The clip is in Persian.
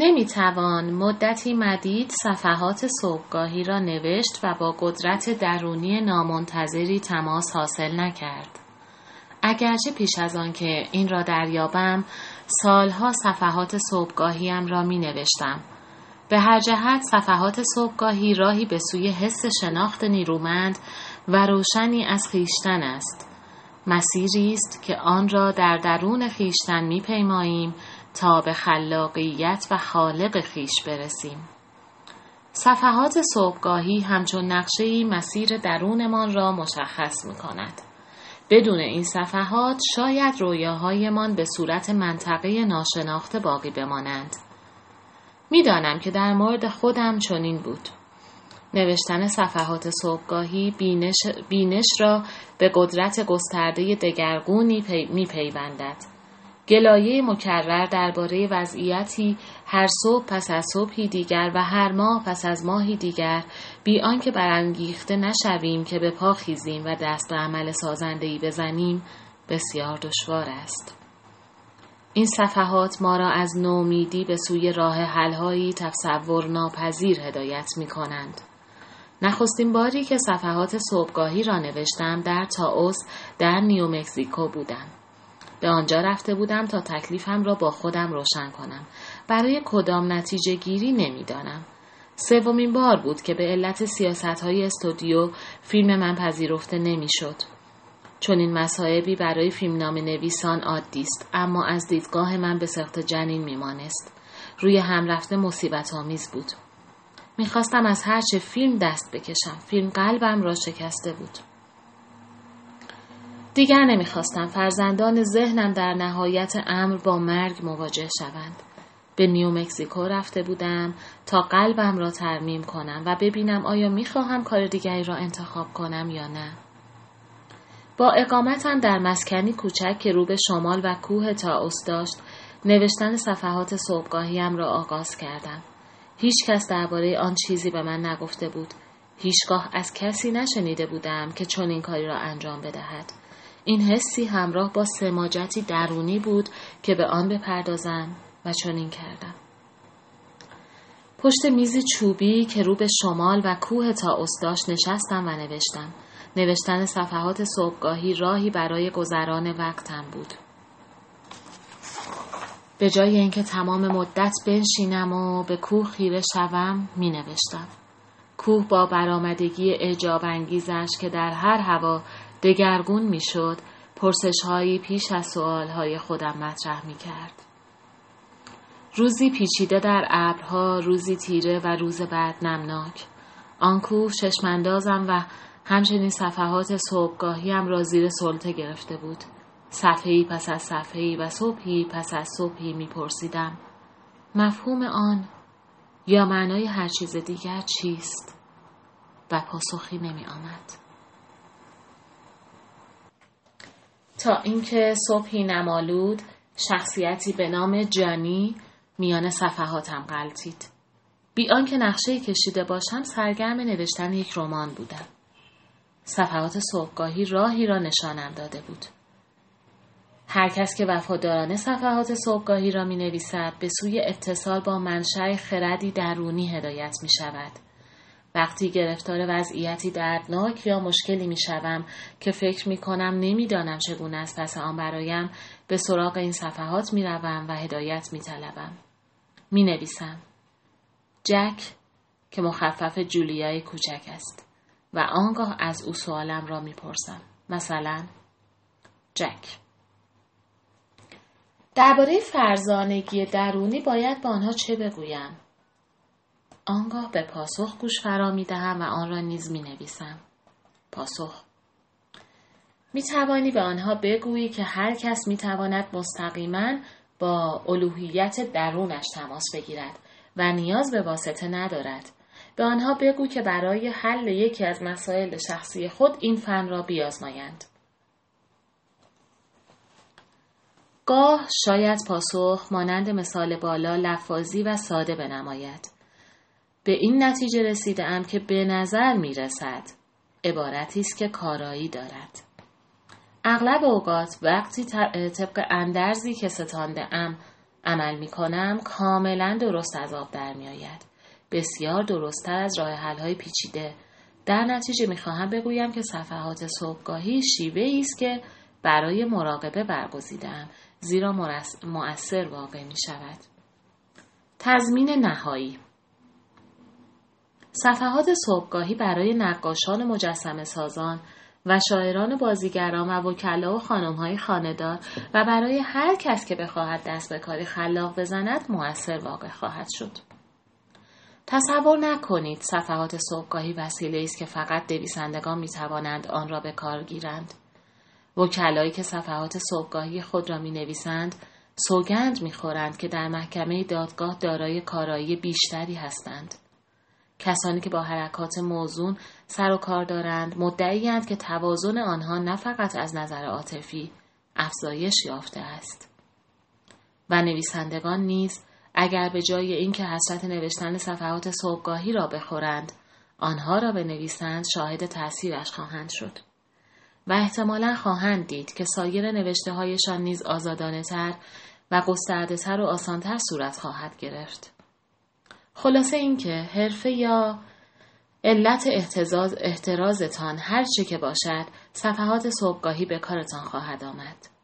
نمی توان مدتی مدید صفحات صبحگاهی را نوشت و با قدرت درونی نامنتظری تماس حاصل نکرد. اگرچه پیش از آن که این را دریابم سالها صفحات صبحگاهیم را می نوشتم. به هر جهت صفحات صبحگاهی راهی به سوی حس شناخت نیرومند و روشنی از خیشتن است. مسیری است که آن را در درون خیشتن می پیماییم تا به خلاقیت و خالق خیش برسیم. صفحات صبحگاهی همچون نقشه مسیر درونمان را مشخص می کند. بدون این صفحات شاید رویاهایمان به صورت منطقه ناشناخته باقی بمانند. می‌دانم که در مورد خودم چنین بود. نوشتن صفحات صبحگاهی بینش, بینش را به قدرت گسترده دگرگونی پی می پیوندد. گلایه مکرر درباره وضعیتی هر صبح پس از صبحی دیگر و هر ماه پس از ماهی دیگر بی آنکه برانگیخته نشویم که به پا خیزیم و دست به عمل سازندهی بزنیم بسیار دشوار است این صفحات ما را از نومیدی به سوی راه حلهایی تصور ناپذیر هدایت می کنند. نخستین باری که صفحات صبحگاهی را نوشتم در تاوس در نیومکزیکو بودم. به آنجا رفته بودم تا تکلیفم را با خودم روشن کنم. برای کدام نتیجه گیری نمی‌دانم. سومین بار بود که به علت سیاست های استودیو فیلم من پذیرفته نمی‌شد. چون این مسائبی برای فیلمنام نویسان عادی است اما از دیدگاه من به سخت جنین میمانست. روی هم رفته مصیبت آمیز بود. می‌خواستم از هرچه فیلم دست بکشم. فیلم قلبم را شکسته بود. دیگر نمی‌خواستم فرزندان ذهنم در نهایت امر با مرگ مواجه شوند. به نیو مکزیکو رفته بودم تا قلبم را ترمیم کنم و ببینم آیا می‌خواهم کار دیگری را انتخاب کنم یا نه. با اقامتم در مسکنی کوچک که رو به شمال و کوه تاوس داشت نوشتن صفحات صبحگاهیم را آغاز کردم. هیچ کس درباره آن چیزی به من نگفته بود. هیچگاه از کسی نشنیده بودم که چنین کاری را انجام بدهد. این حسی همراه با سماجتی درونی بود که به آن بپردازم و چنین کردم. پشت میزی چوبی که رو به شمال و کوه تا داشت نشستم و نوشتم. نوشتن صفحات صبحگاهی راهی برای گذران وقتم بود. به جای اینکه تمام مدت بنشینم و به کوه خیره شوم می نوشتم. کوه با برآمدگی اعجاب انگیزش که در هر هوا دگرگون می‌شد پرسش هایی پیش از سوال های خودم مطرح می کرد. روزی پیچیده در ابرها روزی تیره و روز بعد نمناک آن کوه چشماندازم و همچنین صفحات صبحگاهیم را زیر سلطه گرفته بود صفحه‌ای پس از صفحه‌ای و صبحی پس از صبحی میپرسیدم مفهوم آن یا معنای هر چیز دیگر چیست و پاسخی نمی آمد. تا اینکه صبحی نمالود شخصیتی به نام جانی میان صفحاتم غلطید. بی آنکه نقشه کشیده باشم سرگرم نوشتن یک رمان بودم. صفحات صبحگاهی راهی را نشانم داده بود. هر کس که وفادارانه صفحات صبحگاهی را می نویسد به سوی اتصال با منشأ خردی درونی هدایت می شود وقتی گرفتار وضعیتی دردناک یا مشکلی می شوم که فکر می کنم نمی‌دانم چگونه است پس آن برایم به سراغ این صفحات می روم و هدایت می طلبم. می نویسم. جک که مخفف جولیای کوچک است و آنگاه از او سوالم را می پرسم. مثلا جک درباره فرزانگی درونی باید با آنها چه بگویم؟ آنگاه به پاسخ گوش فرا می دهم و آن را نیز می نویسم. پاسخ می توانی به آنها بگویی که هر کس می تواند مستقیما با الوهیت درونش تماس بگیرد و نیاز به واسطه ندارد. به آنها بگو که برای حل یکی از مسائل شخصی خود این فن را بیازمایند. گاه شاید پاسخ مانند مثال بالا لفاظی و ساده بنماید. به این نتیجه رسیده ام که به نظر می رسد عبارتی است که کارایی دارد. اغلب اوقات وقتی طبق اندرزی که ستانده ام عمل می کنم کاملا درست از آب در می آید. بسیار درستتر از راه حل های پیچیده. در نتیجه می خواهم بگویم که صفحات صبحگاهی شیوه است که برای مراقبه برگزیدم زیرا مؤثر واقع می شود. تضمین نهایی صفحات صبحگاهی برای نقاشان مجسم سازان و شاعران بازیگران و وکلا و خانمهای خاندار و برای هر کس که بخواهد دست به کاری خلاق بزند موثر واقع خواهد شد. تصور نکنید صفحات صبحگاهی وسیله است که فقط نویسندگان می توانند آن را به کار گیرند. وکلایی که صفحات صبحگاهی خود را می نویسند سوگند می خورند که در محکمه دادگاه دارای کارایی بیشتری هستند. کسانی که با حرکات موزون سر و کار دارند مدعیند که توازن آنها نه فقط از نظر عاطفی افزایش یافته است و نویسندگان نیز اگر به جای اینکه حسرت نوشتن صفحات صبحگاهی را بخورند آنها را بنویسند شاهد تأثیرش خواهند شد و احتمالا خواهند دید که سایر نوشته هایشان نیز آزادانه تر و گسترده تر و آسانتر صورت خواهد گرفت. خلاصه اینکه حرفه یا علت احتراز احترازتان هر چه که باشد صفحات صبحگاهی به کارتان خواهد آمد.